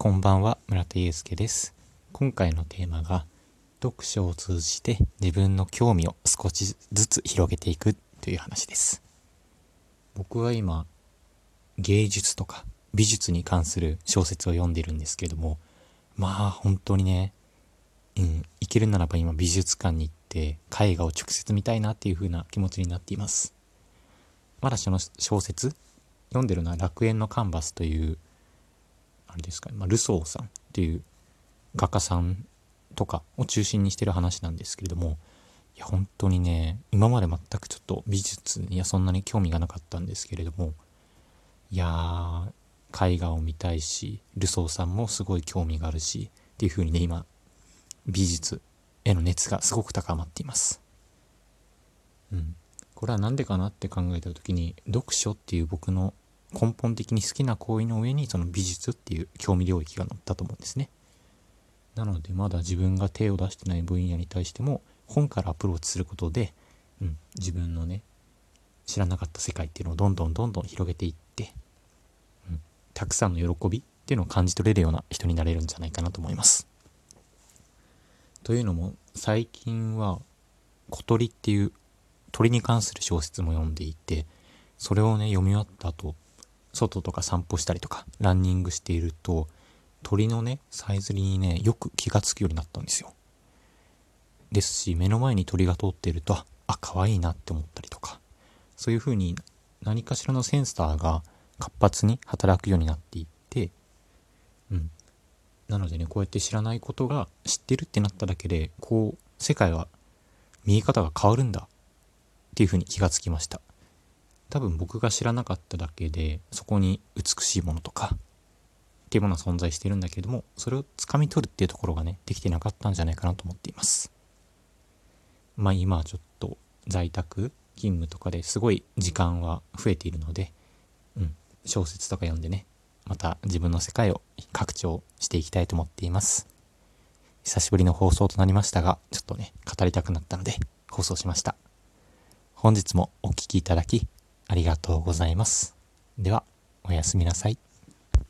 こんばんは、村田祐介です。今回のテーマが、読書を通じて自分の興味を少しずつ広げていくという話です。僕は今、芸術とか美術に関する小説を読んでるんですけども、まあ本当にね、うん、行けるならば今美術館に行って絵画を直接見たいなっていう風な気持ちになっています。まだその小説読んでるのは楽園のカンバスというれですかね、まあ、ルソーさんっていう画家さんとかを中心にしてる話なんですけれどもいや本当にね今まで全くちょっと美術にはそんなに興味がなかったんですけれどもいやー絵画を見たいしルソーさんもすごい興味があるしっていう風にね今美術への熱がすごく高まっています。うん。これは何でかなって考えた時に読書っていう僕の根本的に好きな行為の上にその美術っていう興味領域が載ったと思うんですね。なのでまだ自分が手を出してない分野に対しても本からアプローチすることで、うん、自分のね知らなかった世界っていうのをどんどんどんどん広げていって、うん、たくさんの喜びっていうのを感じ取れるような人になれるんじゃないかなと思います。というのも最近は小鳥っていう鳥に関する小説も読んでいてそれをね読み終わった後外とか散歩したりとかランニングしていると鳥のねさえずりにねよく気がつくようになったんですよ。ですし目の前に鳥が通っているとあ可愛いいなって思ったりとかそういう風に何かしらのセンサーが活発に働くようになっていってうん。なのでねこうやって知らないことが知ってるってなっただけでこう世界は見え方が変わるんだっていう風に気がつきました。多分僕が知らなかっただけでそこに美しいものとかっていうものは存在してるんだけどもそれを掴み取るっていうところがねできてなかったんじゃないかなと思っています。まあ今はちょっと在宅勤務とかですごい時間は増えているので、うん、小説とか読んでねまた自分の世界を拡張していきたいと思っています。久しぶりの放送となりましたがちょっとね語りたくなったので放送しました。本日もお聴きいただきありがとうございます。では、おやすみなさい。